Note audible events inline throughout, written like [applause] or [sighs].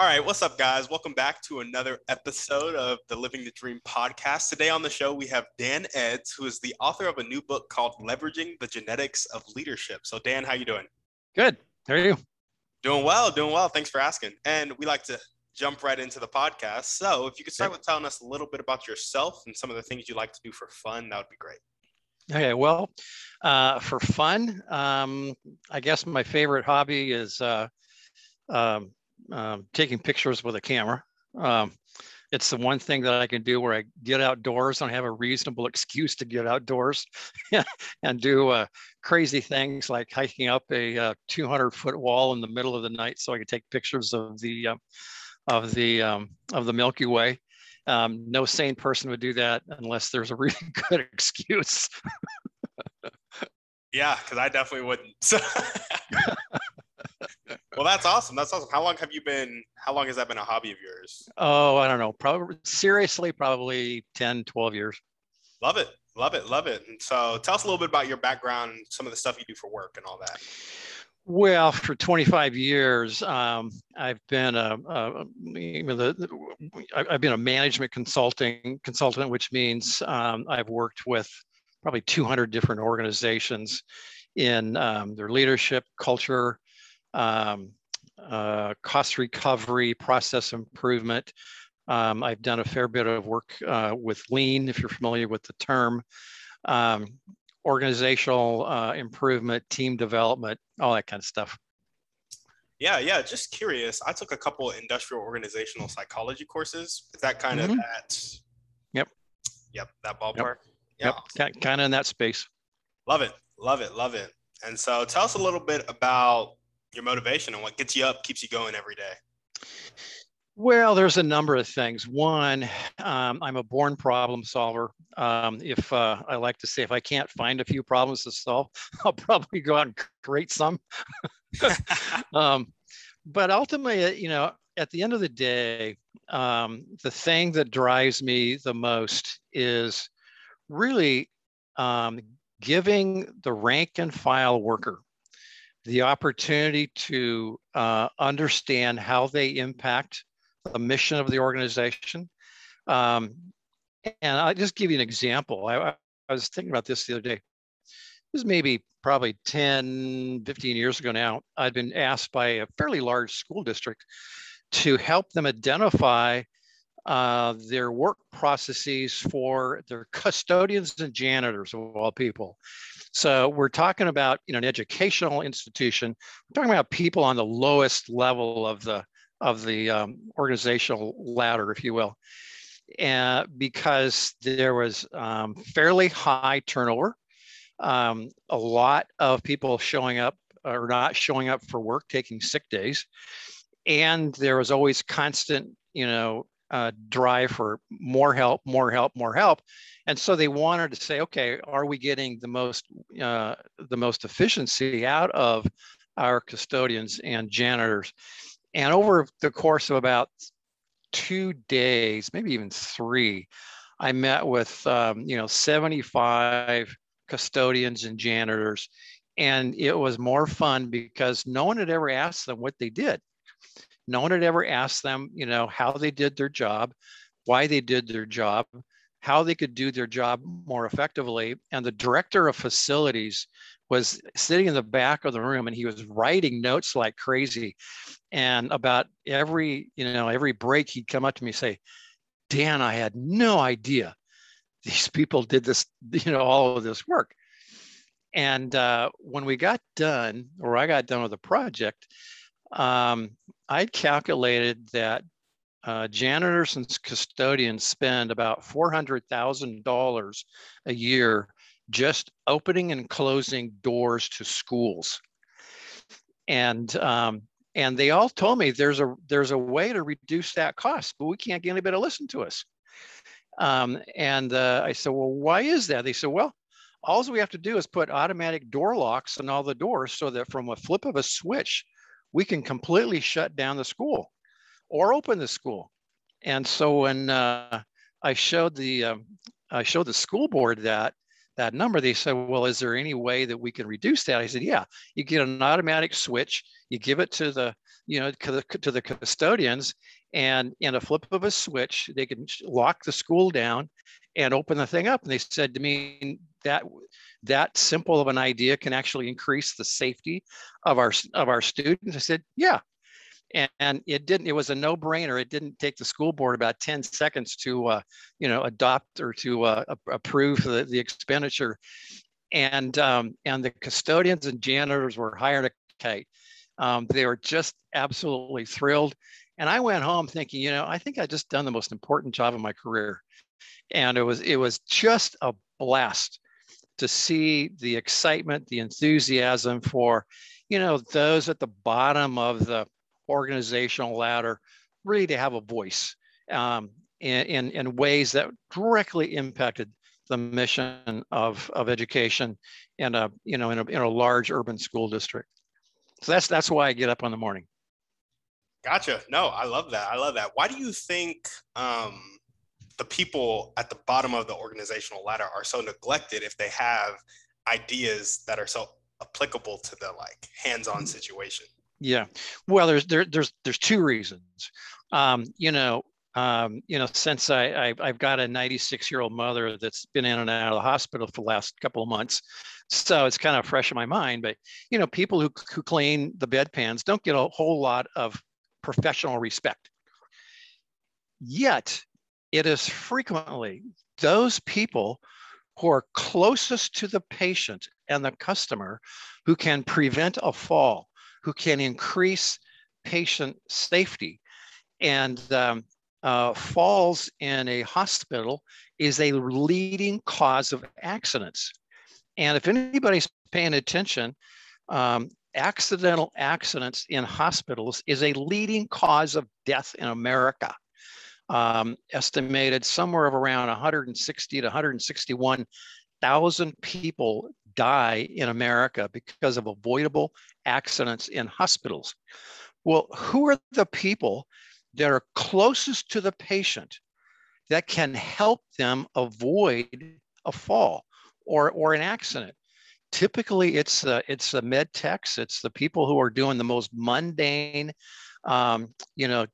All right, what's up, guys? Welcome back to another episode of the Living the Dream podcast. Today on the show, we have Dan Eds, who is the author of a new book called Leveraging the Genetics of Leadership. So, Dan, how you doing? Good. How are you? Doing well, doing well. Thanks for asking. And we like to jump right into the podcast. So, if you could start with telling us a little bit about yourself and some of the things you like to do for fun, that would be great. Okay, well, uh, for fun, um, I guess my favorite hobby is uh, um, um, taking pictures with a camera. Um, it's the one thing that I can do where I get outdoors and I have a reasonable excuse to get outdoors [laughs] and do uh, crazy things like hiking up a uh, 200 foot wall in the middle of the night so I can take pictures of the uh, of the um, of the Milky Way. Um, no sane person would do that unless there's a really [laughs] good excuse. yeah, because I definitely wouldn't. [laughs] well, that's awesome. That's awesome. How long have you been, how long has that been a hobby of yours? Oh, I don't know. Probably seriously, probably 10, 12 years. Love it. Love it. Love it. And so tell us a little bit about your background, some of the stuff you do for work and all that. Well, for 25 years, um, I've been a, a the, I've been a management consulting consultant, which means um, I've worked with probably 200 different organizations in um, their leadership, culture, um, uh, cost recovery, process improvement. Um, I've done a fair bit of work uh, with lean, if you're familiar with the term, um, organizational uh, improvement, team development, all that kind of stuff. Yeah, yeah. Just curious. I took a couple industrial organizational psychology courses. Is that kind mm-hmm. of that? Yep. Yep. That ballpark. Yep. Yeah. Yep. Kind of in that space. Love it. Love it. Love it. And so, tell us a little bit about your motivation and what gets you up, keeps you going every day? Well, there's a number of things. One, um, I'm a born problem solver. Um, if uh, I like to say, if I can't find a few problems to solve, [laughs] I'll probably go out and create some. [laughs] um, but ultimately, you know, at the end of the day, um, the thing that drives me the most is really um, giving the rank and file worker the opportunity to uh, understand how they impact the mission of the organization. Um, and I'll just give you an example. I, I was thinking about this the other day. It was maybe probably 10, 15 years ago now. I'd been asked by a fairly large school district to help them identify uh, their work processes for their custodians and janitors of all people. So we're talking about you know an educational institution. We're talking about people on the lowest level of the of the um, organizational ladder, if you will, and because there was um, fairly high turnover, um, a lot of people showing up or not showing up for work, taking sick days, and there was always constant you know uh, drive for more help, more help, more help. And so they wanted to say, okay, are we getting the most uh, the most efficiency out of our custodians and janitors? And over the course of about two days, maybe even three, I met with um, you know 75 custodians and janitors, and it was more fun because no one had ever asked them what they did. No one had ever asked them, you know, how they did their job, why they did their job, how they could do their job more effectively. And the director of facilities was sitting in the back of the room and he was writing notes like crazy. And about every, you know, every break, he'd come up to me and say, Dan, I had no idea these people did this, [laughs] you know, all of this work. And uh, when we got done, or I got done with the project, um, I calculated that uh, janitors and custodians spend about $400,000 a year just opening and closing doors to schools. And um, and they all told me there's a there's a way to reduce that cost, but we can't get anybody to listen to us. Um, and uh, I said, well, why is that? They said, well, all we have to do is put automatic door locks on all the doors so that from a flip of a switch, we can completely shut down the school or open the school. And so when uh, I showed the um, I showed the school board that that number, they said, well, is there any way that we can reduce that? I said, yeah, you get an automatic switch, you give it to the, you know, to the, to the custodians and in a flip of a switch, they can lock the school down and open the thing up. And they said to me that that simple of an idea can actually increase the safety of our of our students. I said, yeah. And, it didn't. It was a no-brainer. It didn't take the school board about 10 seconds to, uh, you know, adopt or to uh, approve the, the expenditure. And um, and the custodians and janitors were hired a kite. Um, they were just absolutely thrilled. And I went home thinking, you know, I think I just done the most important job of my career and it was it was just a blast to see the excitement the enthusiasm for you know those at the bottom of the organizational ladder really to have a voice um, in, in, in ways that directly impacted the mission of, of education in a you know in a, in a large urban school district. So that's that's why i get up in the morning. Gotcha. No i love that. I love that. Why do you think um the people at the bottom of the organizational ladder are so neglected if they have ideas that are so applicable to the like hands-on mm-hmm. situation. Yeah. Well there's there, there's there's two reasons. Um, you know um, you know since I, I have got a 96 year old mother that's been in and out of the hospital for the last couple of months so it's kind of fresh in my mind but you know people who, who clean the bedpans don't get a whole lot of professional respect. Yet it is frequently those people who are closest to the patient and the customer who can prevent a fall, who can increase patient safety. And um, uh, falls in a hospital is a leading cause of accidents. And if anybody's paying attention, um, accidental accidents in hospitals is a leading cause of death in America um, estimated somewhere of around 160 to 161,000 people die in America because of avoidable accidents in hospitals. Well, who are the people that are closest to the patient that can help them avoid a fall or, or an accident? Typically, it's the, it's the med techs, it's the people who are doing the most mundane, um, you know,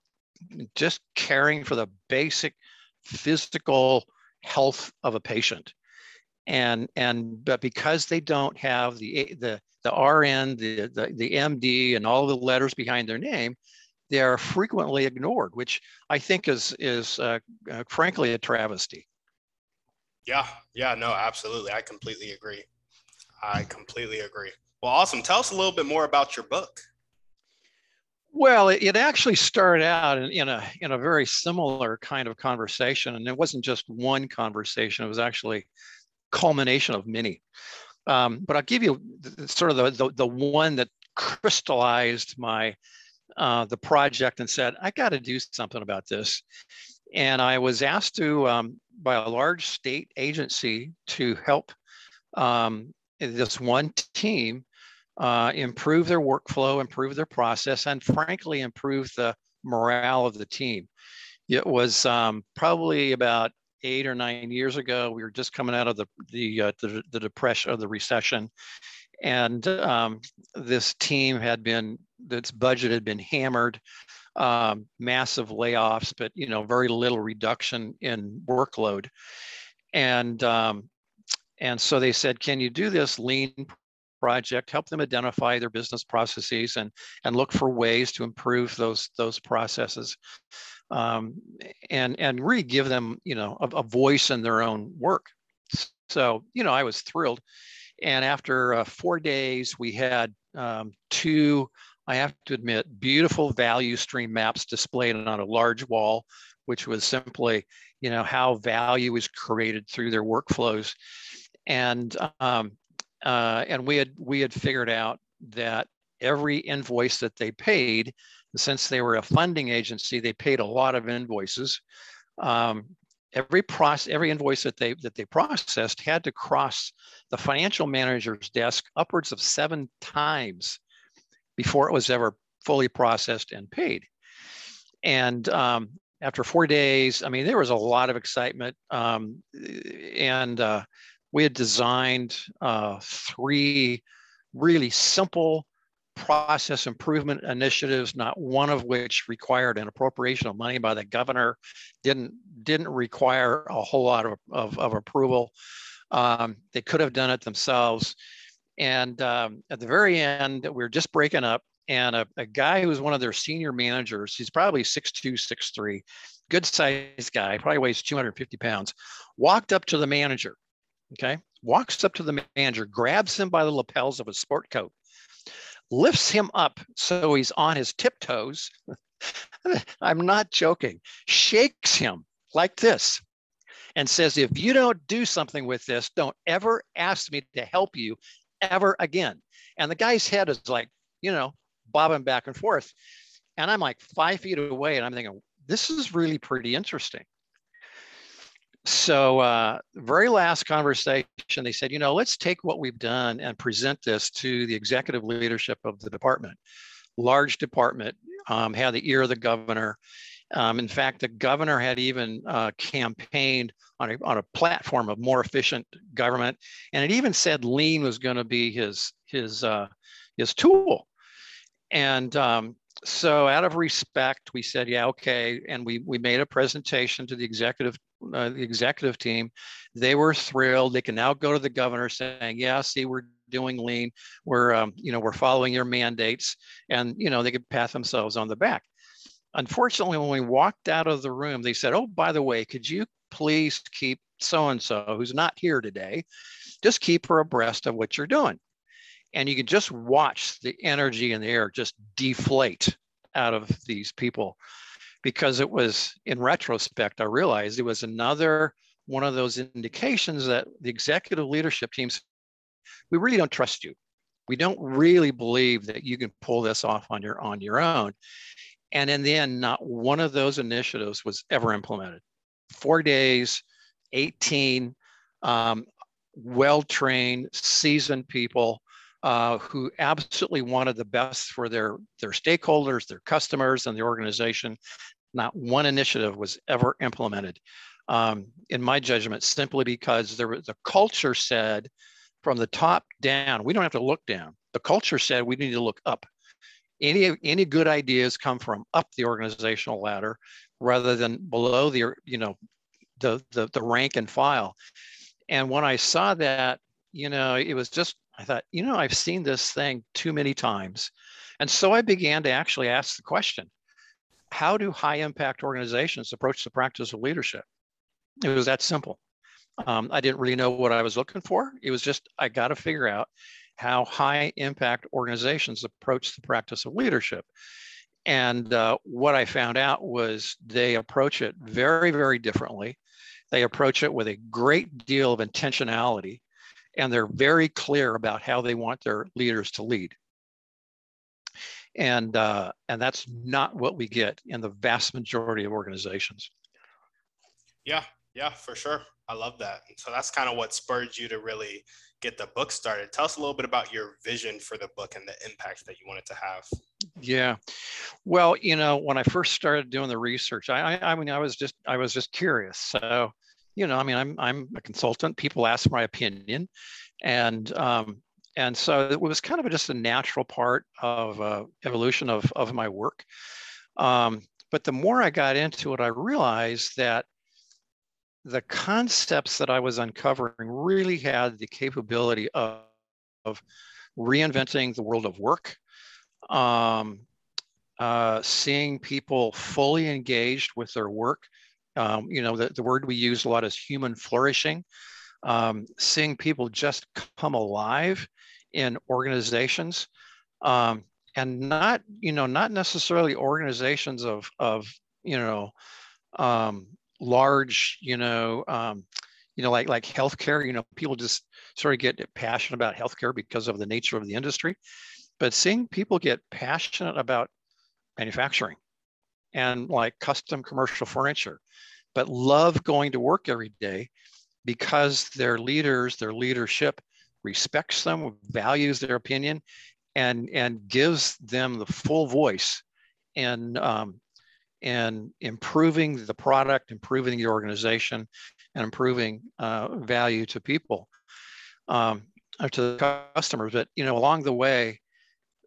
just caring for the basic physical health of a patient. And and but because they don't have the the the RN the the, the MD and all the letters behind their name they are frequently ignored which I think is is uh, uh, frankly a travesty. Yeah yeah no absolutely. I completely agree. I completely agree. Well awesome. Tell us a little bit more about your book well, it, it actually started out in, in, a in a very similar kind of conversation, and it wasn't just one conversation. It was actually culmination of many. Um, but I'll give you sort of the, the, the one that crystallized my uh, the project and said I got to do something about this. And I was asked to um, by a large state agency to help um, this one team uh, improve their workflow, improve their process, and frankly, improve the morale of the team. It was um, probably about eight or nine years ago. We were just coming out of the the uh, the, the, depression of the recession, and um, this team had been its budget had been hammered, um, massive layoffs, but you know very little reduction in workload, and um, and so they said, "Can you do this lean project, help them identify their business processes and, and look for ways to improve those, those processes. Um, and, and really give them, you know, a, a, voice in their own work. So, you know, I was thrilled. And after uh, four days, we had um, two, I have to admit, beautiful value stream maps displayed on a large wall, which was simply, you know, how value is created through their workflows. And um, uh, and we had we had figured out that every invoice that they paid. since they were a funding agency, they paid a lot of invoices. Um, every process, every invoice that they that they processed had to cross the financial manager's desk upwards of seven times before it was ever fully processed and paid. And um, after four days, I mean, there was a lot of excitement, um, and uh, we had designed uh, three really simple process improvement initiatives, not one of which required an appropriation of money by the governor, didn't didn't require a whole lot of, of, of approval. Um, they could have done it themselves. And um, at the very end, we were just breaking up, and a, a guy who was one of their senior managers, he's probably 6'2, 6'3, good sized guy, probably weighs 250 pounds, walked up to the manager, okay, walks up to the manager, grabs him by the lapels of his sport coat, lifts him up so he's on his tiptoes. [laughs] I'm not joking, shakes him like this and says, if you don't do something with this, don't ever ask me to help you ever again. And the guy's head is like, you know, bobbing back and forth. And I'm like five feet away and I'm thinking, this is really pretty interesting. So, uh, very last conversation, they said, you know, let's take what we've done and present this to the executive leadership of the department. Large department, um, had the ear of the governor. Um, in fact, the governor had even uh, campaigned on a, on a platform of more efficient government, and it even said lean was going to be his his uh, his tool. And um, so, out of respect, we said, "Yeah, okay." And we we made a presentation to the executive uh, the executive team. They were thrilled. They can now go to the governor saying, "Yeah, see, we're doing lean. We're, um, you know, we're following your mandates," and you know, they could pat themselves on the back. Unfortunately, when we walked out of the room, they said, "Oh, by the way, could you please keep so and so who's not here today, just keep her abreast of what you're doing." And you could just watch the energy in the air just deflate out of these people because it was in retrospect, I realized it was another one of those indications that the executive leadership teams, we really don't trust you. We don't really believe that you can pull this off on your on your own. And in the end, not one of those initiatives was ever implemented. Four days, 18 um, well-trained, seasoned people uh, who absolutely wanted the best for their, their stakeholders, their customers, and the organization. Not one initiative was ever implemented, um, in my judgment, simply because there was, the culture said from the top down, we don't have to look down. The culture said we need to look up. Any, any good ideas come from up the organizational ladder rather than below the, you know, the, the, the rank and file. And when I saw that, you know, it was just, I thought, you know, I've seen this thing too many times. And so I began to actually ask the question, how do high impact organizations approach the practice of leadership? It was that simple. Um, I didn't really know what I was looking for. It was just, I got to figure out how high impact organizations approach the practice of leadership. And uh, what I found out was they approach it very, very differently. They approach it with a great deal of intentionality, and they're very clear about how they want their leaders to lead and uh, and that's not what we get in the vast majority of organizations. Yeah, yeah, for sure. I love that. So that's kind of what spurred you to really get the book started. Tell us a little bit about your vision for the book and the impact that you wanted to have. Yeah, well, you know, when I first started doing the research, I, I, I mean, I was just, I was just curious. So, you know, I mean, I'm, I'm a consultant. People ask my opinion, and um, and so it was kind of just a natural part of uh, evolution of, of my work. Um, but the more I got into it, I realized that the concepts that I was uncovering really had the capability of, of reinventing the world of work, um, uh, seeing people fully engaged with their work. Um, you know, the, the word we use a lot is human flourishing. Um, seeing people just come alive in organizations um, and not you know not necessarily organizations of of you know um, large you know um, you know like like healthcare you know people just sort of get passionate about healthcare because of the nature of the industry but seeing people get passionate about manufacturing and like custom commercial furniture, but love going to work every day because their leaders, their leadership respects them, values their opinion, and, and gives them the full voice in, um, in improving the product, improving the organization, and improving uh, value to people, um, to the customers. But you know, along the way,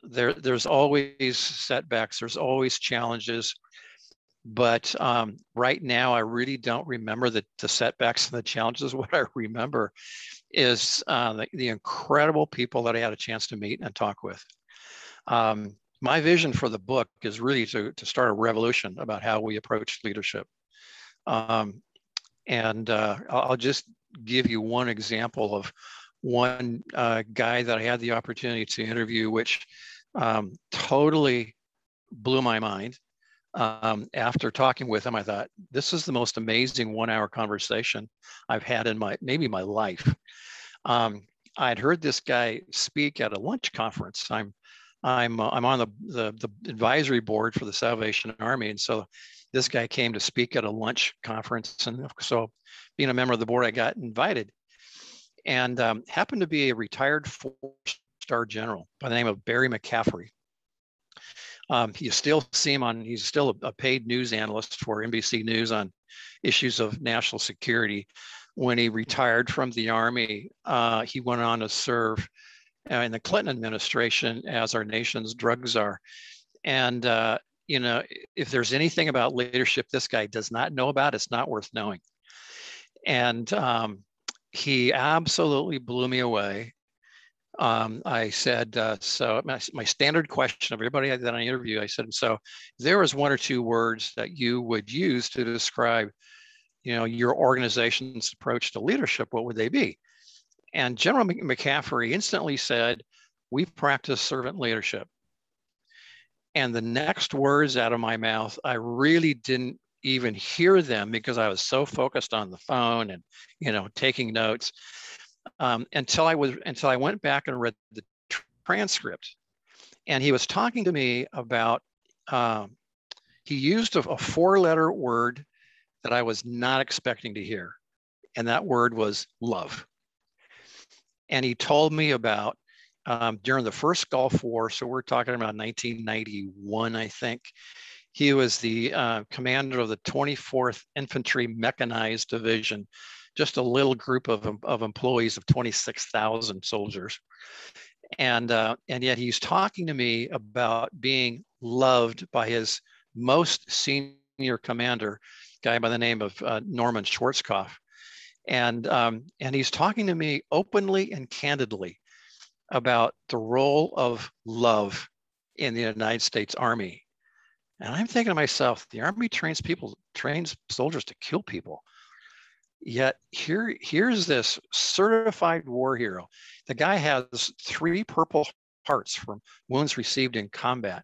there there's always setbacks. There's always challenges. But um, right now, I really don't remember the, the setbacks and the challenges. [laughs] What I remember is uh, the, the, incredible people that I had a chance to meet and talk with. Um, my vision for the book is really to, to start a revolution about how we approach leadership. Um, and uh, I'll just give you one example of one uh, guy that I had the opportunity to interview, which um, totally blew my mind. Um, after talking with him, I thought this is the most amazing one-hour conversation I've had in my maybe my life. Um, I'd heard this guy speak at a lunch conference. I'm I'm uh, I'm on the, the the advisory board for the Salvation Army, and so this guy came to speak at a lunch conference, and so being a member of the board, I got invited, and um, happened to be a retired four-star general by the name of Barry McCaffrey. Um, you still see him on, he's still a, a, paid news analyst for NBC News on issues of national security. When he retired from the Army, uh, he went on to serve uh, in the Clinton administration as our nation's drug czar. And, uh, you know, if there's anything about leadership this guy does not know about, it's not worth knowing. And um, he absolutely blew me away um, I said, uh, so my, my, standard question of everybody that I interview, I said, so there was one or two words that you would use to describe, you know, your organization's approach to leadership, what would they be? And General McCaffrey instantly said, we practice servant leadership. And the next words out of my mouth, I really didn't even hear them because I was so focused on the phone and, you know, taking notes um, until I was until I went back and read the transcript, and he was talking to me about. Um, he used a, a four-letter word that I was not expecting to hear, and that word was love. And he told me about um, during the first Gulf War, so we're talking about 1991, I think. He was the uh, commander of the 24th Infantry Mechanized Division, just a little group of, of employees of 26,000 soldiers. And, uh, and yet he's talking to me about being loved by his most senior commander, guy by the name of uh, Norman Schwarzkopf. And, um, and he's talking to me openly and candidly about the role of love in the United States Army. And I'm thinking to myself, the Army trains people, trains soldiers to kill people. Yet here, here's this certified war hero. The guy has three Purple Hearts from wounds received in combat.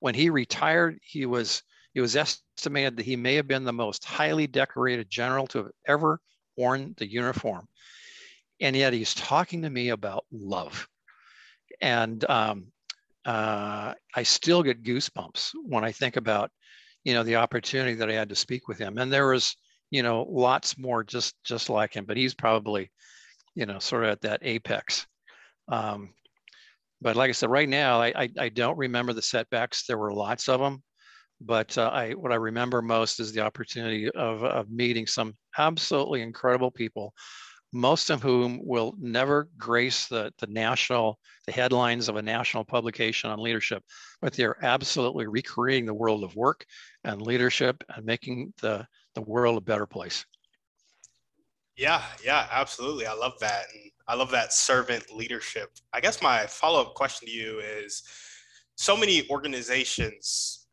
When he retired, he was it was estimated that he may have been the most highly decorated general to have ever worn the uniform. And yet he's talking to me about love. And um, uh, I still get goosebumps when I think about, you know, the opportunity that I had to speak with him. And there was you know, lots more just just like him, but he's probably, you know, sort of at that apex. Um, but like I said, right now, I, I, I don't remember the setbacks. There were lots of them, but uh, I what I remember most is the opportunity of, of meeting some absolutely incredible people, most of whom will never grace the, the national, the headlines of a national publication on leadership, but they're absolutely recreating the world of work and leadership and making the the world a better place. Yeah, yeah, absolutely. I love that. And I love that servant leadership. I guess my follow up question to you is so many organizations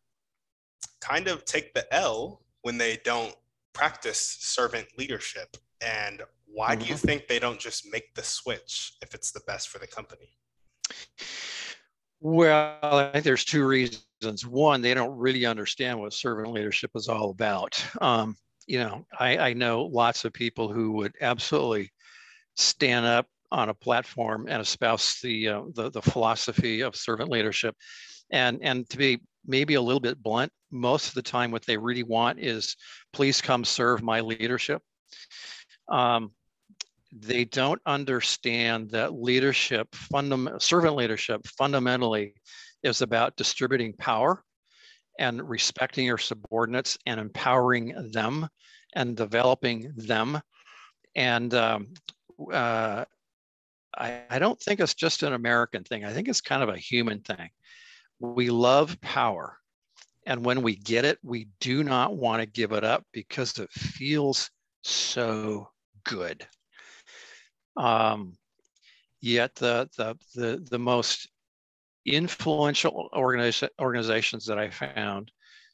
kind of take the L when they don't practice servant leadership. And why mm-hmm. do you mm-hmm. think they don't just make the switch if it's the best for the company? Well, I think there's two reasons. One, they don't really understand what servant leadership is all about. Um, you know, I, I know lots of people who would absolutely stand up on a platform and espouse the, uh, the, the philosophy of servant leadership. And, and to be maybe a little bit blunt, most of the time what they really want is, please come serve my leadership. Um, they don't understand that leadership, fundam- servant leadership fundamentally is about distributing power and respecting your subordinates and empowering them and developing them. And um, uh, I, I don't think it's just an American thing. I think it's kind of a human thing. We love power. And when we get it, we do not want to give it up because it feels so good. Um, yet the, the, the, the most influential organiza- organizations that I found,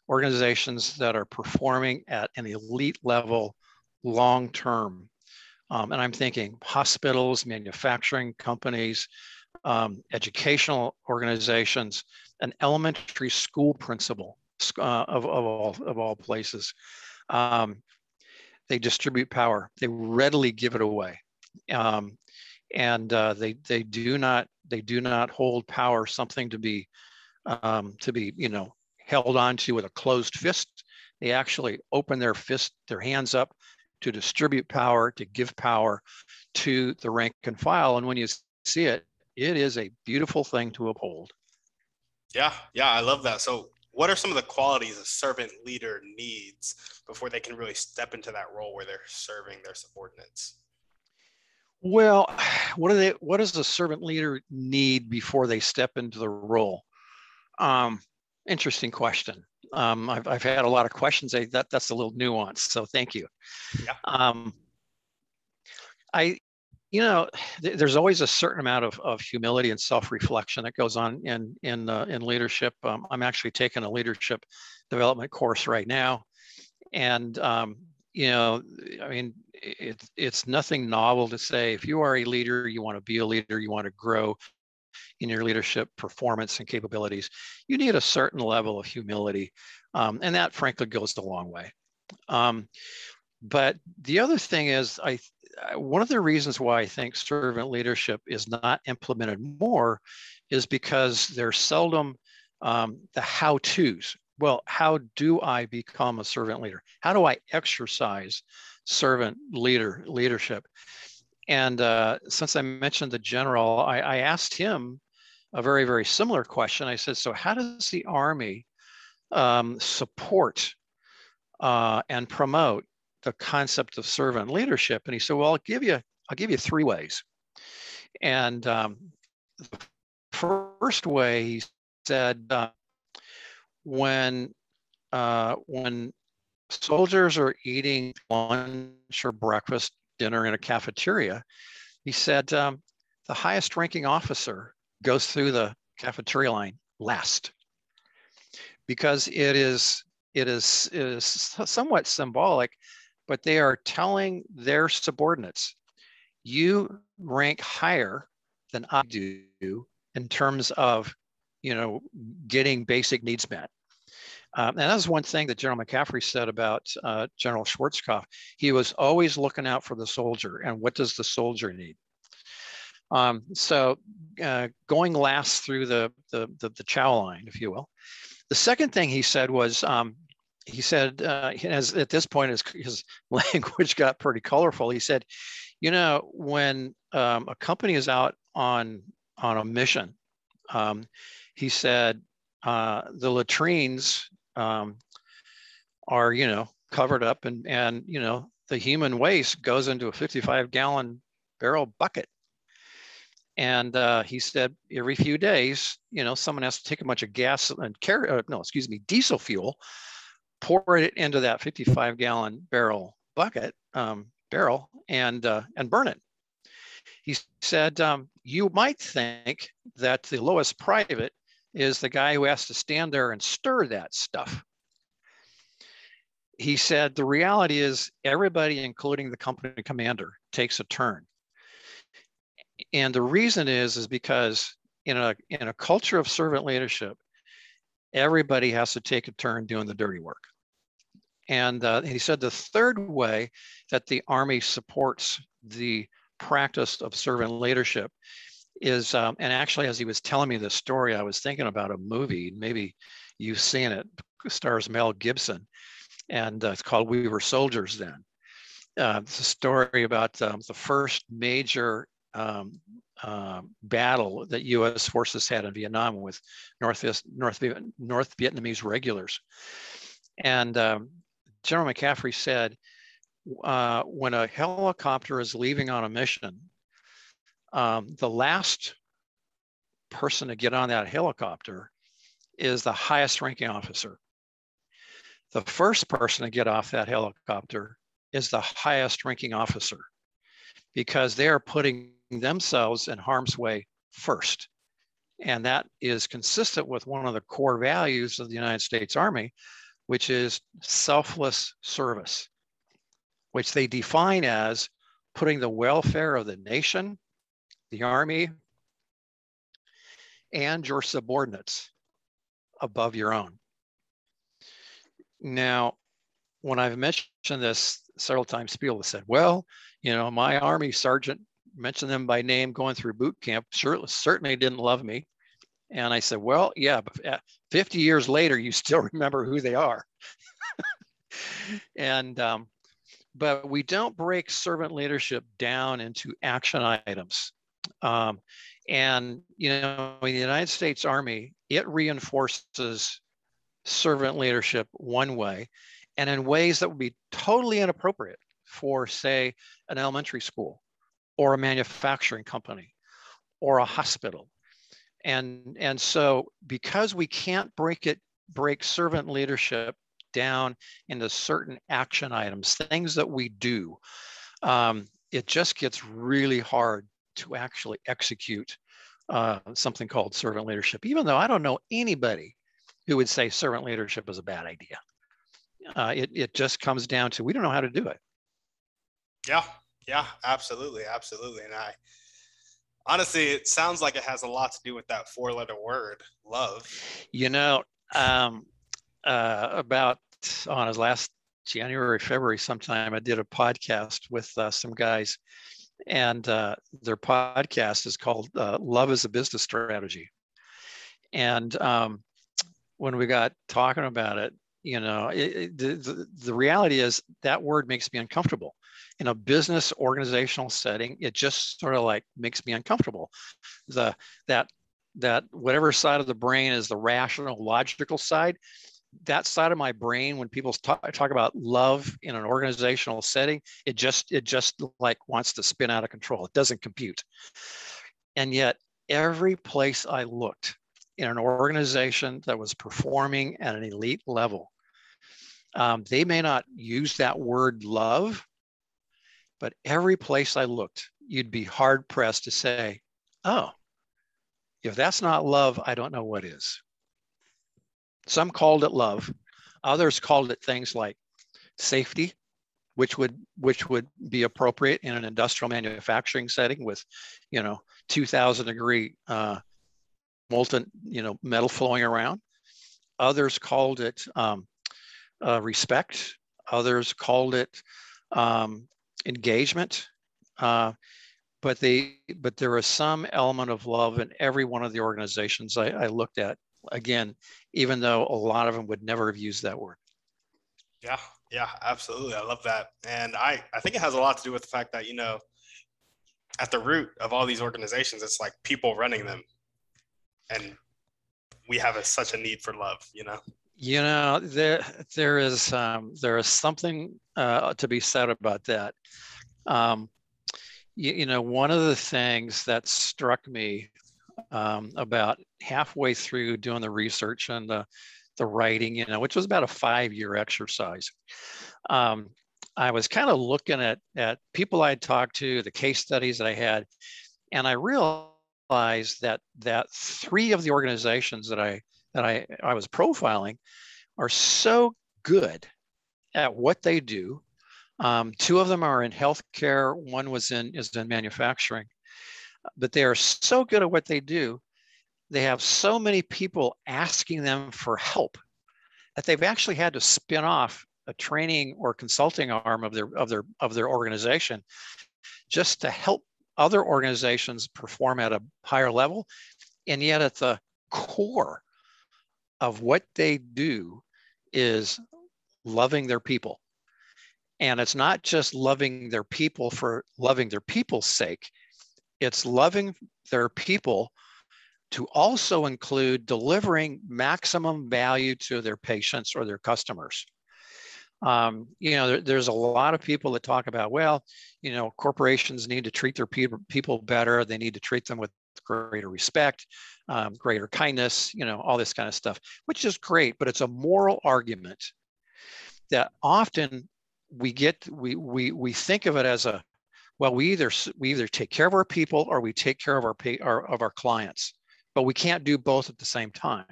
organizations that are performing at an elite level long term. Um, and I'm thinking hospitals, manufacturing companies, um, educational organizations, an elementary school principal uh, of, of, all, of all places. Um, they distribute power, they readily give it away. Um, and uh, they, they do not they do not hold power something to be um, to be you know held onto with a closed fist. They actually open their fist, their hands up to distribute power, to give power to the rank and file. And when you see it, it is a beautiful thing to uphold. Yeah, yeah, I love that. So, what are some of the qualities a servant leader needs before they can really step into that role where they're serving their subordinates? Well, [sighs] what do they? What does a servant leader need before they step into the role? Um, interesting question. Um, I've, I've had a lot of questions. I, that that's a little nuanced. So thank you. Yeah. Um, I, you know, [sighs] th- there's always a certain amount of, of humility and self-reflection that goes on in in uh, in leadership. Um, I'm actually taking a leadership development course right now, and um, you know, I mean, it's it's nothing novel to say if you are a leader, you want to be a leader, you want to grow in your leadership performance and capabilities, you need a certain level of humility, um, and that frankly goes a long way. Um, but the other thing is, I one of the reasons why I think servant leadership is not implemented more is because there's seldom um, the how to's well, how do I become a servant leader? How do I exercise servant leader leadership? And uh, since I mentioned the general, I, I, asked him a very, very similar question. I said, so how does the Army um, support uh, and promote the concept of servant leadership? And he said, well, I'll give you, I'll give you three ways. And um, the first way he said, uh, when uh, when soldiers are eating lunch or breakfast, dinner in a cafeteria, he said um, the highest ranking officer goes through the cafeteria line last because it is it is, it is somewhat symbolic, but they are telling their subordinates, you rank higher than I do in terms of you know, getting basic needs met. Um, and that's one thing that General McCaffrey said about uh, General Schwarzkopf. He was always looking out for the soldier and what does the soldier need. Um, so uh, going last through the, the, the, the, chow line, if you will. The second thing he said was, um, he said, uh, as, at this point, his, his [laughs] language got pretty colorful. He said, you know, when um, a company is out on, on a mission, um, he said uh, the latrines um, are, you know, covered up and, and, you know, the human waste goes into a 55 gallon barrel bucket. And uh, he said every few days, you know, someone has to take a bunch of gas and carry, uh, no, excuse me, diesel fuel, pour it into that 55 gallon barrel bucket, um, barrel, and uh, and burn it. He said, um, you might think that the lowest private is the guy who has to stand there and stir that stuff. He said the reality is everybody, including the company commander, takes a turn. And the reason is, is because in a, in a culture of servant leadership, everybody has to take a turn doing the dirty work. And uh, he said the third way that the Army supports the practice of servant leadership is, um, and actually, as he was telling me this story, I was thinking about a movie. Maybe you've seen it. it stars Mel Gibson, and uh, it's called "We Were Soldiers Then." Uh, it's a story about um, the first major um, uh, battle that U.S. forces had in Vietnam with North North, North Vietnamese regulars, and um, General McCaffrey said, uh, when a helicopter is leaving on a mission, um, the last person to get on that helicopter is the highest ranking officer. The first person to get off that helicopter is the highest ranking officer because they are putting themselves in harm's way first. And that is consistent with one of the core values of the United States Army, which is selfless service, which they define as putting the welfare of the nation the Army, and your subordinates above your own. Now, when I've mentioned this several times, people have said, well, you know, my Army sergeant mentioned them by name going through boot camp, certainly didn't love me. And I said, well, yeah, but 50 years later, you still [laughs] remember who they are. [laughs] and, um, but we don't break servant leadership down into action items. Um, and, you know, in the United States Army, it reinforces servant leadership one way and in ways that would be totally inappropriate for, say, an elementary school or a manufacturing company or a hospital. And, and so because we can't break it, break servant leadership down into certain action items, things that we do, um, it just gets really hard to actually execute uh, something called servant leadership, even though I don't know anybody who would say servant leadership is a bad idea. Uh, it, it just comes down to we don't know how to do it. Yeah, yeah, absolutely, absolutely. And I honestly, it sounds like it has a lot to do with that four letter word, love. You know, um, uh, about on his last January, February, sometime, I did a podcast with uh, some guys and uh, their podcast is called uh, Love is a Business Strategy. And um, when we got talking about it, you know, it, it, the, the reality is that word makes me uncomfortable. In a business organizational setting, it just sort of like makes me uncomfortable. The that that whatever side of the brain is the rational, logical side, that side of my brain when people talk, talk about love in an organizational setting it just it just like wants to spin out of control. It doesn't compute. And yet every place i looked in an organization that was performing at an elite level um, they may not use that word love but every place i looked you'd be hard pressed to say oh if that's not love i don't know what is some called it love. Others called it things like safety, which would which would be appropriate in an industrial manufacturing setting with, you know, 2,000 degree uh, molten, you know, metal flowing around. Others called it um, uh, respect. Others called it um, engagement. Uh, but they but there is some element of love in every one of the organizations I, I looked at again, even though a lot of them would never have used that word. Yeah, yeah, absolutely. I love that. And I, I think it has a lot to do with the fact that, you know, at the root of all these organizations, it's like people running them. And we have a, such a need for love, you know? You know, there there is um, there is something uh, to be said about that. Um, you, you know, one of the things that struck me um, about halfway through doing the research and the, the writing, you know, which was about a five year exercise. Um, I was kind of looking at, at people I'd talked to, the case studies that I had, and I realized that that three of the organizations that I that I, I was profiling are so good at what they do. Um, two of them are in healthcare. One was in is in manufacturing, but they are so good at what they do. They have so many people asking them for help that they've actually had to spin off a training or consulting arm of their of their of their organization just to help other organizations perform at a higher level. And yet, at the core of what they do is loving their people. And it's not just loving their people for loving their people's sake, it's loving their people to also include delivering maximum value to their patients or their customers. Um, you know, there, there's a lot of people that talk about, well, you know, corporations need to treat their people people better. They need to treat them with greater respect, um, greater kindness, you know, all this kind of stuff, which is great, but it's a moral argument that often we get, we, we, we think of it as a, well, we either, we either take care of our people or we take care of our, pay, our, of our clients, but we can't do both at the same time.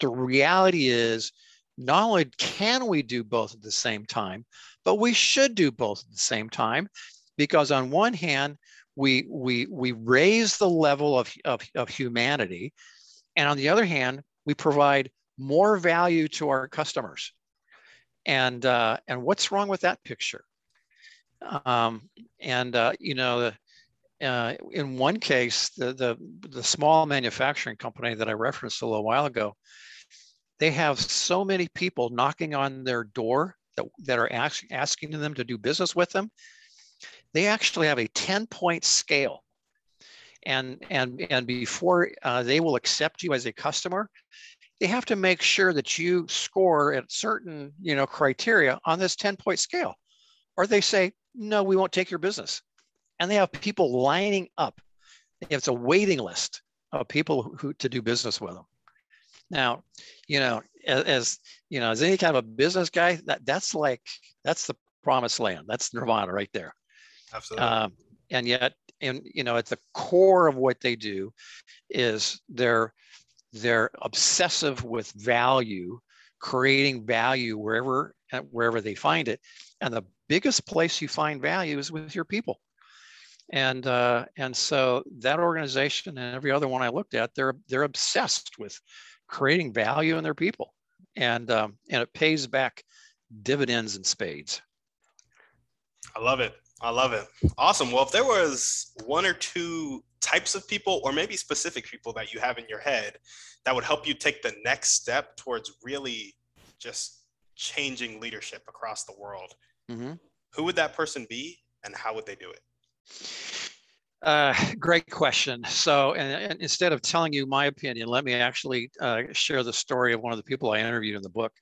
The reality is not only can we do both at the same time, but we should do both at the same time because on one hand, we, we, we raise the level of, of, of humanity. And on the other hand, we provide more value to our customers. And, uh, and what's wrong with that picture? Um, and, uh, you know, uh, in one case, the, the, the small manufacturing company that I referenced a little while ago, they have so many people knocking on their door that, that are ask, asking them to do business with them they actually have a 10 point scale. And, and, and before uh, they will accept you as a customer, they have to make sure that you score at certain you know, criteria on this 10 point scale. Or they say, no, we won't take your business. And they have people lining up. It's a waiting list of people who, to do business with them. Now, you know, as, as, you know, as any kind of a business guy, that that's like that's the promised land. That's nirvana right there. Absolutely. Um, and yet, and you know, at the core of what they do is they're they're obsessive with value, creating value wherever wherever they find it. And the biggest place you find value is with your people. And uh, and so that organization and every other one I looked at, they're they're obsessed with creating value in their people, and um, and it pays back dividends and spades. I love it. I love it. Awesome. Well, if there was one or two types of people, or maybe specific people that you have in your head that would help you take the next step towards really just changing leadership across the world, mm-hmm. who would that person be and how would they do it? Uh, great question. So, and, and, instead of telling you my opinion, let me actually uh, share the story of one of the people I interviewed in the book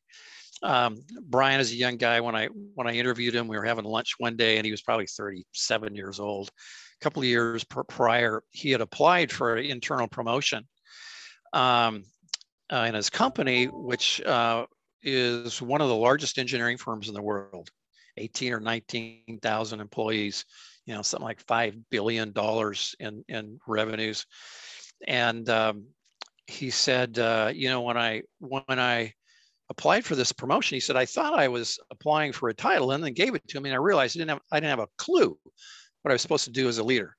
um, Brian is a young guy. When I when I interviewed him, we were having lunch one day, and he was probably 37 years old. A couple of years prior, he had applied for an internal promotion um, uh, in his company, which uh, is one of the largest engineering firms in the world, 18 or 19,000 employees. You know, something like five billion dollars in in revenues, and um, he said, uh, you know, when I when I applied for this promotion, he said, I thought I was applying for a title and then gave it to me. And I realized I didn't have, I didn't have a clue what I was supposed to do as a leader.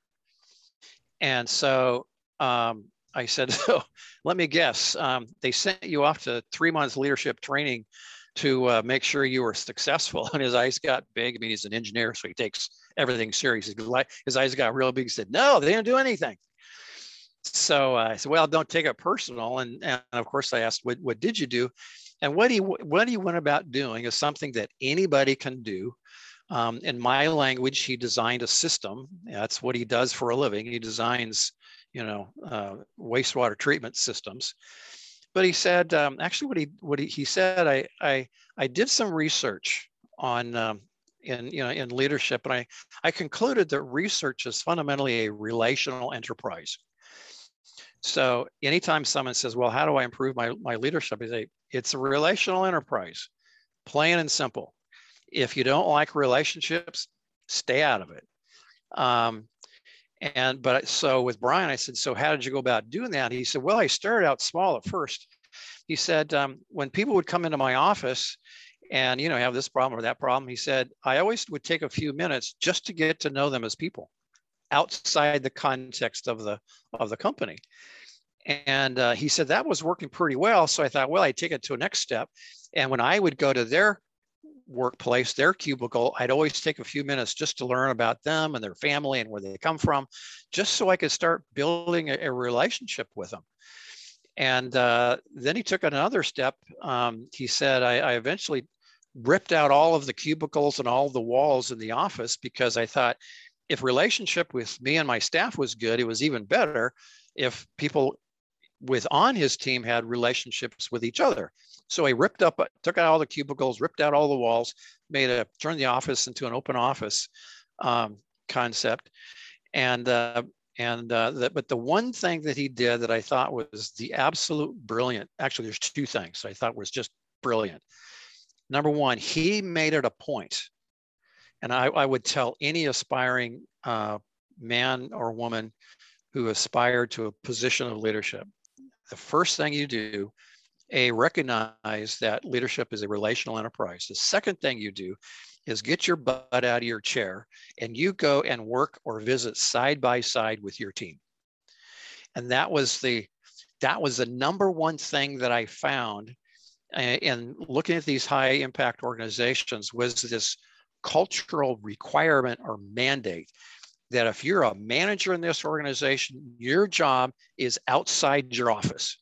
And so um, I said, [laughs] so let me guess, um, they sent you off to three months leadership training to uh, make sure you were successful. [laughs] And his eyes got big. I mean, he's an engineer, so he takes everything serious. His eyes got real big. He said, no, they didn't do anything. So uh, I said, well, don't take it personal. And, and of course I asked, what, what did you do? And what he what he went about doing is something that anybody can do. Um, in my language, he designed a system. That's what he does for a living. He designs, you know, uh, wastewater treatment systems. But he said, um, actually, what he what he, he said, I I I did some research on um, in you know in leadership, and I I concluded that research is fundamentally a relational enterprise. So anytime someone says, well, how do I improve my, my leadership? I say, it's a relational enterprise, plain and simple. If you don't like relationships, stay out of it. Um, and but so with Brian, I said, so how did you go about doing that? He said, well, I started out small at first. He said, um, when people would come into my office and you know have this problem or that problem, he said, I always would take a few minutes just to get to know them as people outside the context of the of the company. And uh, he said that was working pretty well. So I thought, well, I take it to a next step. And when I would go to their workplace, their cubicle, I'd always take a few minutes just to learn about them and their family and where they come from, just so I could start building a, a relationship with them. And uh, then he took another step. Um, he said, I, I eventually ripped out all of the cubicles and all the walls in the office because I thought if relationship with me and my staff was good, it was even better if people with on his team had relationships with each other. So he ripped up, took out all the cubicles, ripped out all the walls, made a turned the office into an open office um, concept, and uh, and uh, the, but the one thing that he did that I thought was the absolute brilliant. Actually, there's two things I thought was just brilliant. Number one, he made it a point, and I, I would tell any aspiring uh, man or woman who aspired to a position of leadership, the first thing you do a recognize that leadership is a relational enterprise. The second thing you do is get your butt out of your chair and you go and work or visit side by side with your team. And that was the that was the number one thing that I found uh, in looking at these high impact organizations was this cultural requirement or mandate that if you're a manager in this organization, your job is outside your office.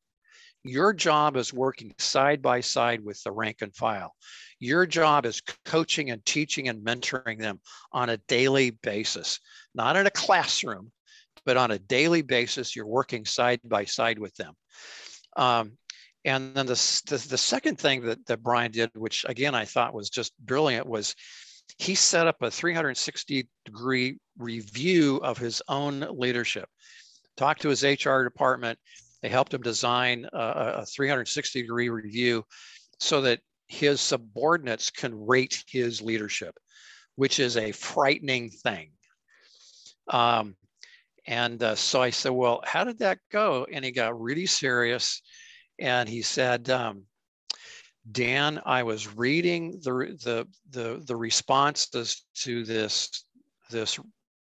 Your job is working side by side with the rank and file. Your job is coaching and teaching and mentoring them on a daily basis, not in a classroom, but on a daily basis. You're working side by side with them. Um, and then the, the, the, second thing that, that Brian did, which again I thought was just brilliant, was he set up a 360 degree review of his own leadership. Talked to his HR department, they helped him design a, a 360 degree review so that his subordinates can rate his leadership, which is a frightening thing. Um, and uh, so I said, Well, how did that go? And he got really serious. And he said, um, Dan, I was reading the, the, the, the responses to this, this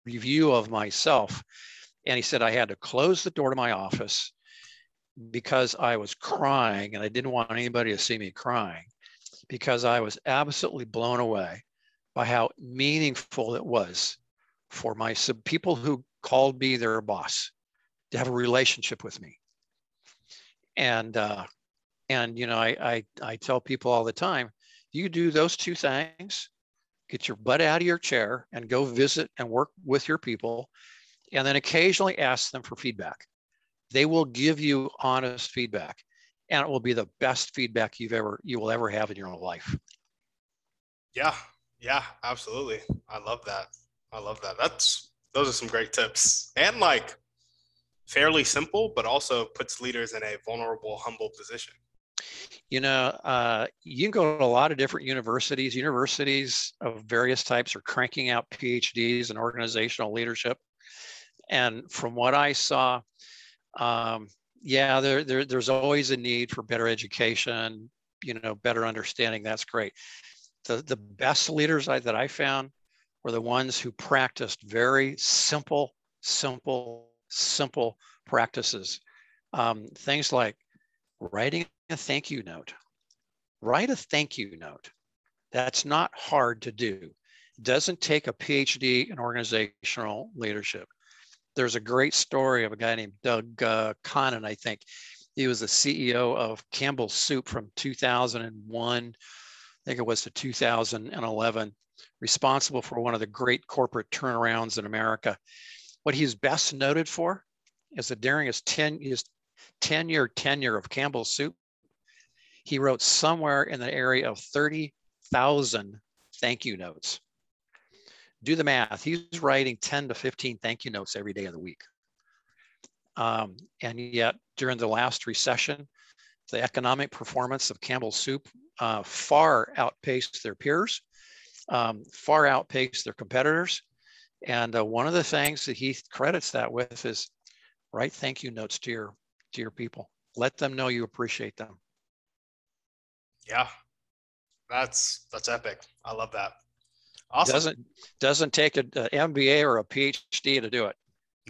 review of myself. And he said, I had to close the door to my office because I was crying and I didn't want anybody to see me crying because I was absolutely blown away by how meaningful it was for my sub people who called me their boss to have a relationship with me. And uh, and you know, I, I I tell people all the time, you do those two things, get your butt out of your chair and go visit and work with your people, and then occasionally ask them for feedback. They will give you honest feedback and it will be the best feedback you've ever you will ever have in your life. Yeah yeah absolutely. I love that. I love that. That's those are some great tips. And like fairly simple but also puts leaders in a vulnerable humble position you know uh, you can go to a lot of different universities universities of various types are cranking out phds in organizational leadership and from what i saw um, yeah, there, there, there's always a need for better education, you know, better understanding. That's great. The, the best leaders I, that I found were the ones who practiced very simple, simple, simple practices. Um, things like writing a thank you note. Write a thank you note. That's not hard to do. It doesn't take a PhD in organizational leadership there's a great story of a guy named Doug uh, Conant, I think. He was the CEO of Campbell Soup from 2001, I think it was to 2011, responsible for one of the great corporate turnarounds in America. What he's best noted for is that during his 10, his 10 year tenure of Campbell Soup, he wrote somewhere in the area of 30,000 thank you notes do the math. He's writing 10 to 15 thank you notes every day of the week. Um, and yet, during the last recession, the economic performance of Campbell Soup uh, far outpaced their peers, um, far outpaced their competitors. And uh, one of the things that he credits that with is write thank you notes to your to your people. Let them know you appreciate them. Yeah, that's that's epic. I love that. Awesome. Doesn't doesn't take an MBA or a PhD to do it.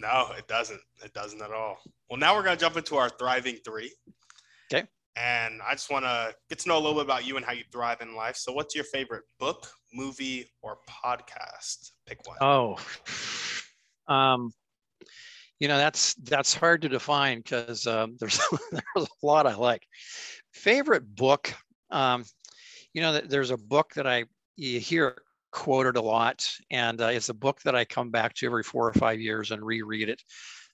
No, it doesn't. It doesn't at all. Well, now we're going to jump into our thriving three. Okay. and I just want to get to know a little bit about you and how you thrive in life. So, what's your favorite book, movie, or podcast? Pick one. Oh, um, you know that's that's hard to define because um, [laughs] there's there's a lot I like. Favorite book, um, you know, there's a book that I you hear quoted a lot, and uh, it's a book that I come back to every four or five years and reread it.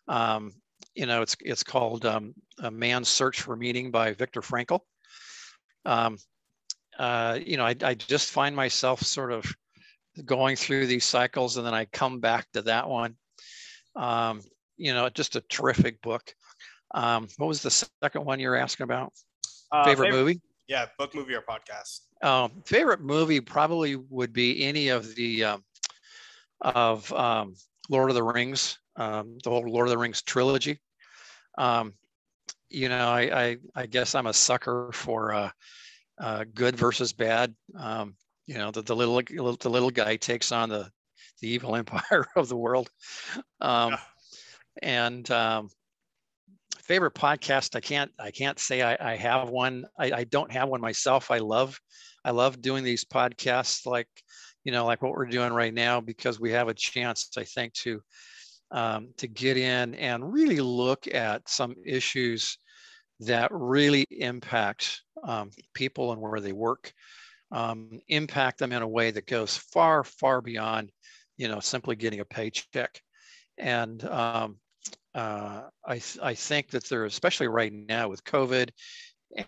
Um, you know, it's it's called um, "A Man's Search for Meaning" by Viktor Frankl. Um, uh, you know, I, I just find myself sort of going through these cycles, and then I come back to that one. Um, you know, just a terrific book. Um, what was the second one you're asking about? Uh, favorite, favorite, movie? Yeah, book, movie, or podcast. Um, favorite movie probably would be any of the um, of um, Lord of the Rings um, the whole Lord of the Rings trilogy. Um, you know, I, I, I guess I'm a sucker for uh, uh, good versus bad. Um, you know, the, the little the little guy takes on the the evil [laughs] empire of the world. Um, yeah. And um, favorite podcast, I can't I can't say I, I have one. I, I don't have one myself. I love I love doing these podcasts like you know like what we're doing right now because we have a chance I think to um, to get in and really look at some issues that really impact um, people and where they work, um, impact them in a way that goes far, far beyond, you know, simply getting a paycheck. And um, uh, I, I think that there, especially right now with COVID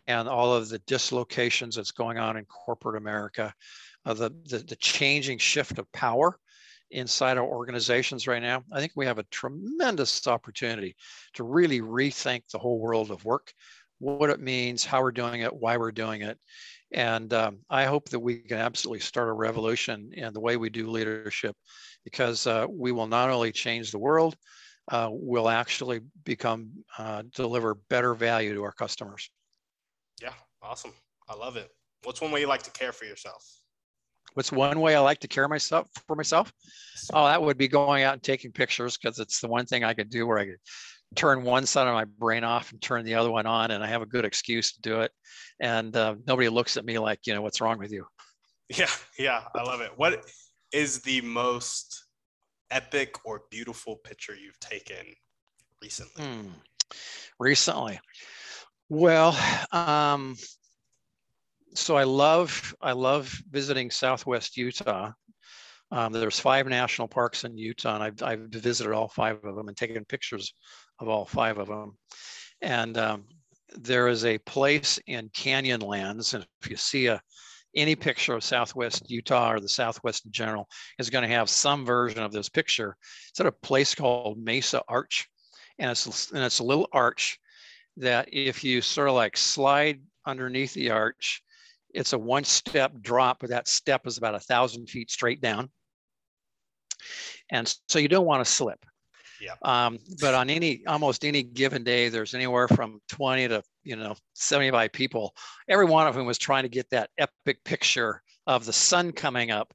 and all of the dislocations that's going on in corporate America, uh, the, the, the changing shift of power inside our organizations right now, I think we have a tremendous opportunity to really rethink the whole world of work, what it means, how we're doing it, why we're doing it. And um, I hope that we can absolutely start a revolution in the way we do leadership because uh, we will not only change the world, uh, we'll actually become, uh, deliver better value to our customers. Yeah, awesome. I love it. What's one way you like to care for yourself? What's one way I like to care myself for myself? Oh, that would be going out and taking pictures because it's the one thing I could do where I could turn one side of my brain off and turn the other one on, and I have a good excuse to do it. And uh, nobody looks at me like, you know, what's wrong with you? Yeah, yeah, I love it. What is the most epic or beautiful picture you've taken recently? Hmm. Recently, well, um, so I love I love visiting Southwest Utah. Um, there's five national parks in Utah, and I've, I've visited all five of them and taken pictures of all five of them. And um, there is a place in Canyonlands, and if you see a any picture of Southwest Utah or the Southwest in general is going to have some version of this picture. It's at a place called Mesa Arch, and it's and it's a little arch that if you sort of like slide underneath the arch, it's a one step drop, but that step is about a thousand feet straight down. And so you don't want to slip. Yeah. Um, but on any almost any given day, there's anywhere from 20 to you know 75 people. Every one of whom was trying to get that epic picture of the sun coming up.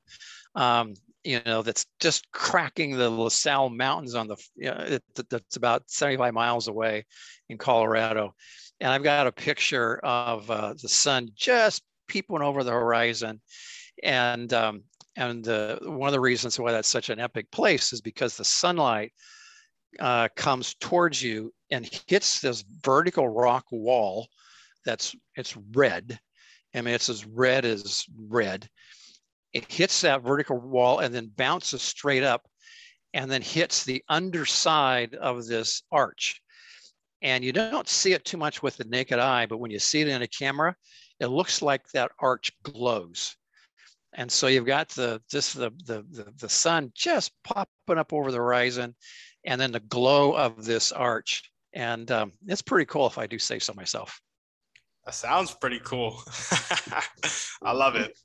Um, you know that's just cracking the La Sal Mountains on the. You know, it, that's about 75 miles away in Colorado, and I've got a picture of uh, the sun just peeping over the horizon. And um, and uh, one of the reasons why that's such an epic place is because the sunlight uh, comes towards you and hits this vertical rock wall that's it's red. I mean, it's as red as red. It hits that vertical wall and then bounces straight up and then hits the underside of this arch. And you don't see it too much with the naked eye, but when you see it in a camera, it looks like that arch glows. And so you've got the just the, the the the sun just popping up over the horizon, and then the glow of this arch, and um, it's pretty cool if I do say so myself. That sounds pretty cool. [laughs] I love it.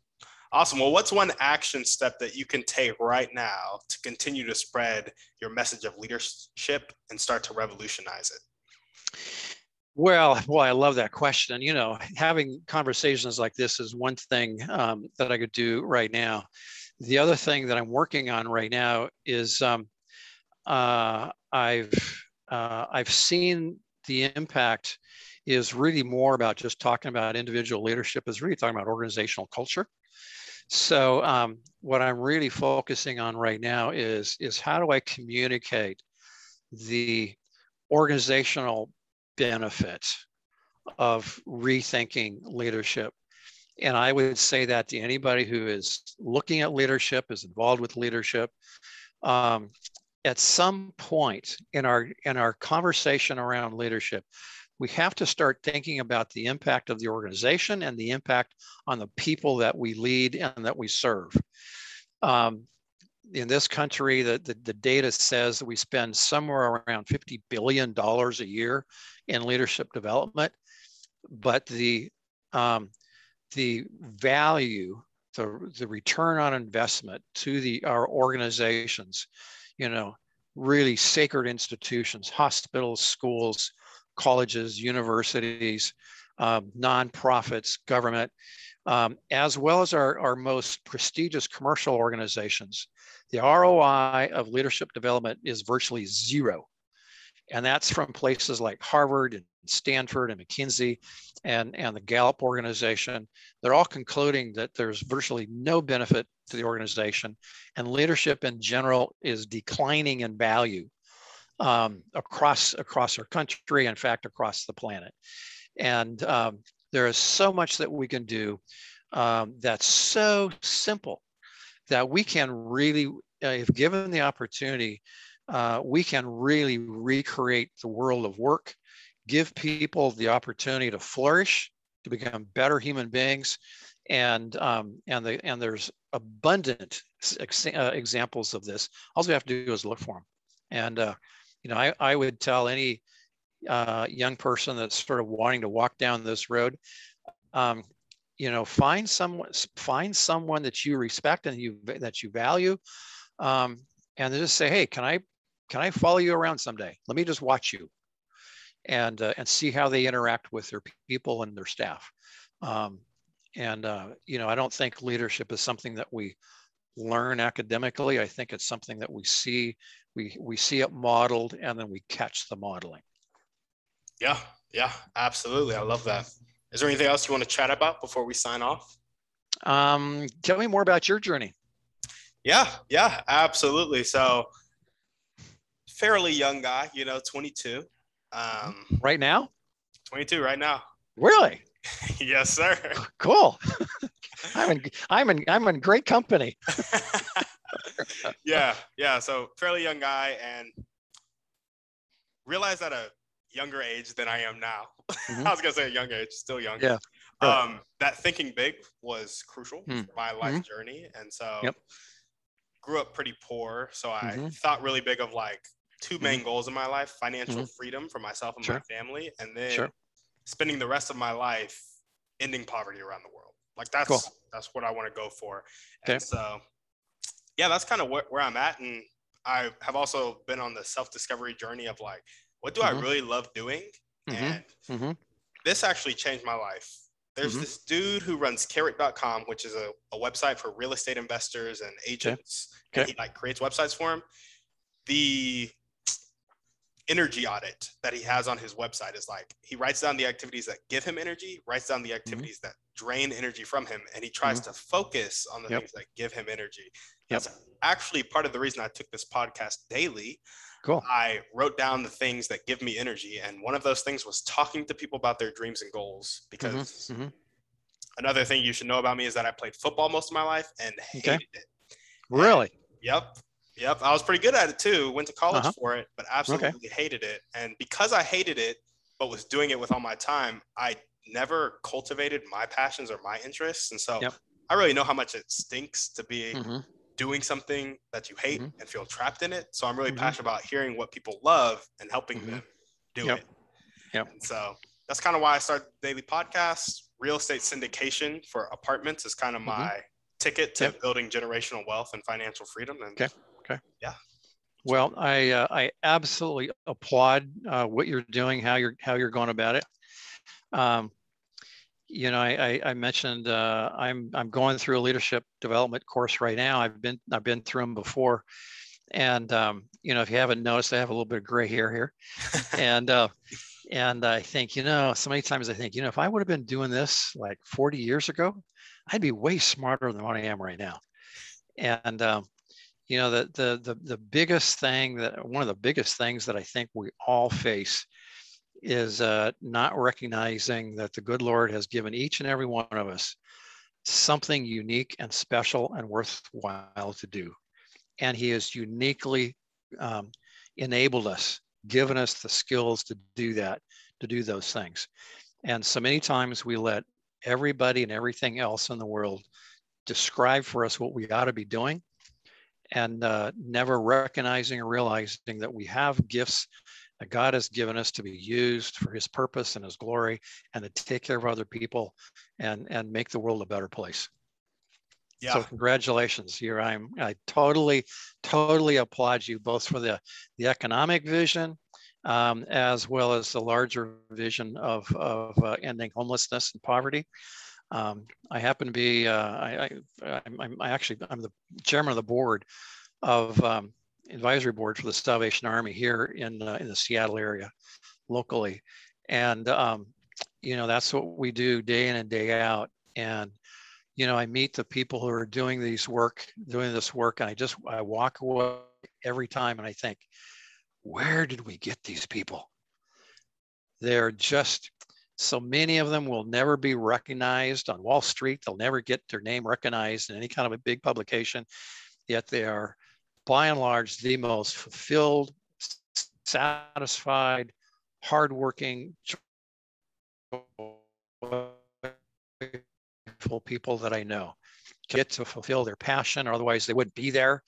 Awesome. Well, what's one action step that you can take right now to continue to spread your message of leadership and start to revolutionize it? Well, well, I love that question. You know, having conversations like this is one thing um, that I could do right now. The other thing that I'm working on right now is um, uh, I've uh, I've seen the impact is really more about just talking about individual leadership, is really talking about organizational culture. So um, what I'm really focusing on right now is, is how do I communicate the organizational benefits of rethinking leadership. And I would say that to anybody who is looking at leadership, is involved with leadership, um, at some point in our in our conversation around leadership, we have to start thinking about the impact of the organization and the impact on the people that we lead and that we serve. Um, in this country, the, the, the, data says that we spend somewhere around $50 billion a year in leadership development, but the, um, the value, the, the return on investment to the, our organizations, you know, really sacred institutions, hospitals, schools, colleges, universities, um, nonprofits, government, um, as well as our, our most prestigious commercial organizations the ROI of leadership development is virtually zero. And that's from places like Harvard and Stanford and McKinsey and, and the Gallup organization. They're all concluding that there's virtually no benefit to the organization and leadership in general is declining in value um, across, across our country, in fact, across the planet. And um, there is so much that we can do um, that's so simple that we can really, uh, if given the opportunity, uh, we can really recreate the world of work, give people the opportunity to flourish, to become better human beings, and um, and the and there's abundant ex- uh, examples of this. All we have to do is look for them, and uh, you know I I would tell any uh, young person that's sort of wanting to walk down this road, um, you know find someone find someone that you respect and you that you value um, and just say hey can i can i follow you around someday let me just watch you and uh, and see how they interact with their people and their staff um, and uh, you know i don't think leadership is something that we learn academically i think it's something that we see we we see it modeled and then we catch the modeling yeah yeah absolutely i love that is there anything else you want to chat about before we sign off? Um, tell me more about your journey. Yeah, yeah, absolutely. So, fairly young guy, you know, 22. Um, right now? 22 right now. Really? [laughs] yes, sir. Cool. [laughs] I'm in I'm in I'm in great company. [laughs] yeah, yeah. So fairly young guy and realized at a younger age than I am now. Mm-hmm. I was gonna say a young age, still young. Yeah. Um, that thinking big was crucial mm. for my life mm-hmm. journey, and so yep. grew up pretty poor. So I mm-hmm. thought really big of like two main mm-hmm. goals in my life: financial mm-hmm. freedom for myself and sure. my family, and then sure. spending the rest of my life ending poverty around the world. Like that's cool. that's what I want to go for. Okay. And so, yeah, that's kind of where, where I'm at, and I have also been on the self discovery journey of like what do mm-hmm. I really love doing? Mm-hmm. And mm-hmm. this actually changed my life. There's mm-hmm. this dude who runs carrot.com, which is a, a website for real estate investors and agents. Okay. And he like creates websites for them. The energy audit that he has on his website is like he writes down the activities that give him energy, writes down the mm-hmm. activities mm-hmm. that drain energy from him, and he tries mm-hmm. to focus on the yep. things that give him energy. Yep. That's actually part of the reason I took this podcast daily Cool. I wrote down the things that give me energy. And one of those things was talking to people about their dreams and goals. Because mm-hmm. Mm-hmm. another thing you should know about me is that I played football most of my life and hated okay. it. Really? And, yep. Yep. I was pretty good at it too. Went to college uh-huh. for it, but absolutely okay. hated it. And because I hated it, but was doing it with all my time, I never cultivated my passions or my interests. And so yep. I really know how much it stinks to be mm-hmm doing something that you hate mm-hmm. and feel trapped in it. So I'm really mm-hmm. passionate about hearing what people love and helping mm-hmm. them do yep. it. Yep. And so that's kind of why I started daily podcast. Real estate syndication for apartments is kind of mm-hmm. my ticket to yep. building generational wealth and financial freedom. And okay. Okay. Yeah. Well, I uh, I absolutely applaud uh, what you're doing, how you're how you're going about it. Um, you know, I, I mentioned uh, I'm I'm going through a leadership development course right now. I've been I've been through them before, and um, you know, if you haven't noticed, I have a little bit of gray hair here, [laughs] and uh, and I think, you know, so many times I think, you know, if I would have been doing this like 40 years ago, I'd be way smarter than what I am right now. And um, you know, the, the the the biggest thing that one of the biggest things that I think we all face is uh, not recognizing that the good Lord has given each and every one of us something unique and special and worthwhile to do. And He has uniquely um, enabled us, given us the skills to do that, to do those things. And so many times we let everybody and everything else in the world describe for us what we ought to be doing and uh, never recognizing or realizing that we have gifts that God has given us to be used for his purpose and his glory and to take care of other people and, and make the world a better place. Yeah. So congratulations. Here I'm I totally, totally applaud you both for the, the economic vision um, as well as the larger vision of, of uh, ending homelessness and poverty. Um, I happen to be, uh, I, I, I actually, I'm the chairman of the board of um, advisory board for the Salvation Army here in uh, in the Seattle area, locally, and um, you know that's what we do day in and day out. And you know, I meet the people who are doing these work, doing this work, and I just I walk away every time and I think, where did we get these people? They're just so many of them will never be recognized on Wall Street. They'll never get their name recognized in any kind of a big publication, yet they are by and large, the most fulfilled, satisfied, hardworking, people that I know get to fulfill their passion, or otherwise they wouldn't be there.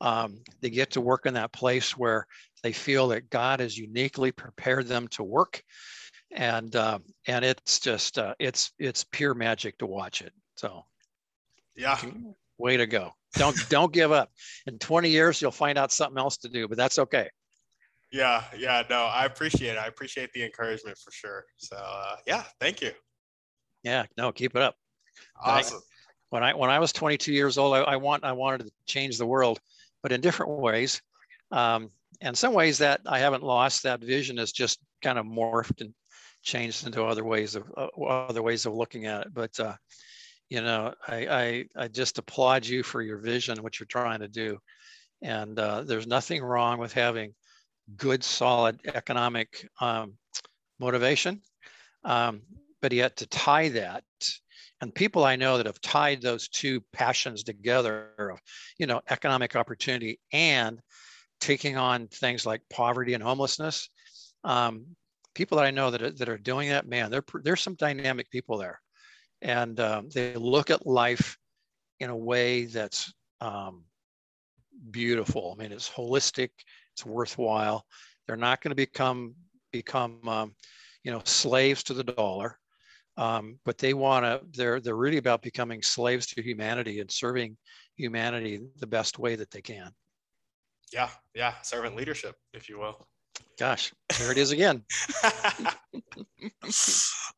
Um, they get to work in that place where they feel that God has uniquely prepared them to work, and uh, and it's just uh, it's it's pure magic to watch it. So, yeah, way to go! don't don't give up. In 20 years, you'll find out something else to do, but that's okay. Yeah, yeah, no, I appreciate it. I appreciate the encouragement for sure. So uh, yeah, thank you. Yeah, no, keep it up. Awesome. when I when I was 22 years old, I, I want I wanted to change the world, but in different ways. Um, and some ways that I haven't lost that vision has just kind of morphed and changed into other ways of uh, other ways of looking at it. But uh, you know, I, I, I just applaud you for your vision, what you're trying to do. And uh, there's nothing wrong with having good, solid economic um, motivation. Um, but yet to tie that, and people I know that have tied those two passions together of, you know, economic opportunity and taking on things like poverty and homelessness. Um, people that I know that are, that are doing that, man, there, there's some dynamic people there and um, they look at life in a way that's um, beautiful. I mean, it's holistic, it's worthwhile. They're not going to become become um, you know slaves to the dollar, um, but they want to. They're they're really about becoming slaves to humanity and serving humanity the best way that they can. Yeah, yeah, servant leadership, if you will. Gosh, there it is again. [laughs]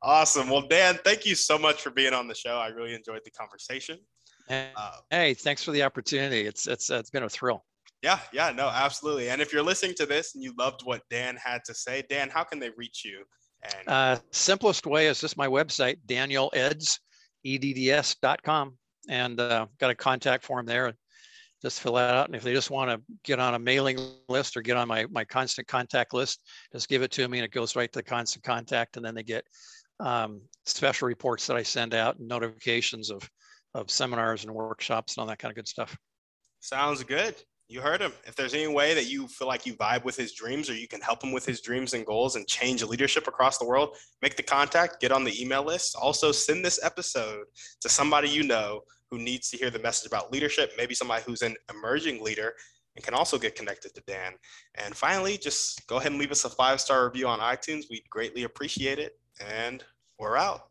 awesome. Well, Dan, thank you so much for being on the show. I really enjoyed the conversation. Hey, uh, hey thanks for the opportunity. It's it's it's been a thrill. Yeah, yeah, no, absolutely. And if you're listening to this and you loved what Dan had to say, Dan, how can they reach you? And uh, simplest way is just my website, Daniel danieleds, eds.com, and uh, got a contact form there just fill that out. And if they just want to get on a mailing list or get on my, my constant contact list, just give it to me and it goes right to the constant contact. And then they get um, special reports that I send out and notifications of, of seminars and workshops and all that kind of good stuff. Sounds good. You heard him. If there's any way that you feel like you vibe with his dreams or you can help him with his dreams and goals and change leadership across the world, make the contact, get on the email list. Also, send this episode to somebody you know who needs to hear the message about leadership, maybe somebody who's an emerging leader and can also get connected to Dan. And finally, just go ahead and leave us a five star review on iTunes. We'd greatly appreciate it. And we're out.